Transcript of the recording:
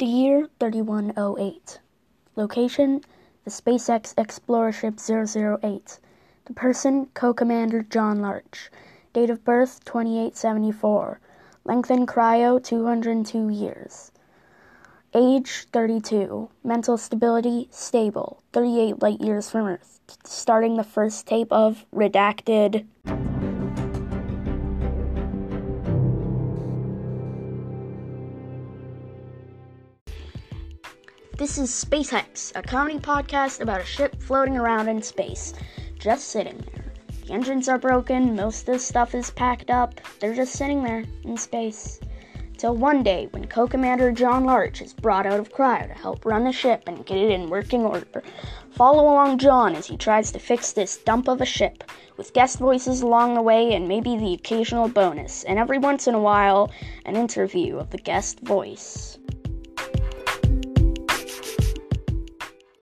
The year 3108. Location the SpaceX Explorer ship 008. The person Co Commander John Larch. Date of birth 2874. Length in cryo 202 years. Age 32. Mental stability stable. 38 light years from Earth. Starting the first tape of Redacted. This is SpaceX, a comedy podcast about a ship floating around in space, just sitting there. The engines are broken, most of the stuff is packed up, they're just sitting there in space. Till one day when Co Commander John Larch is brought out of cryo to help run the ship and get it in working order. Follow along John as he tries to fix this dump of a ship, with guest voices along the way and maybe the occasional bonus, and every once in a while, an interview of the guest voice.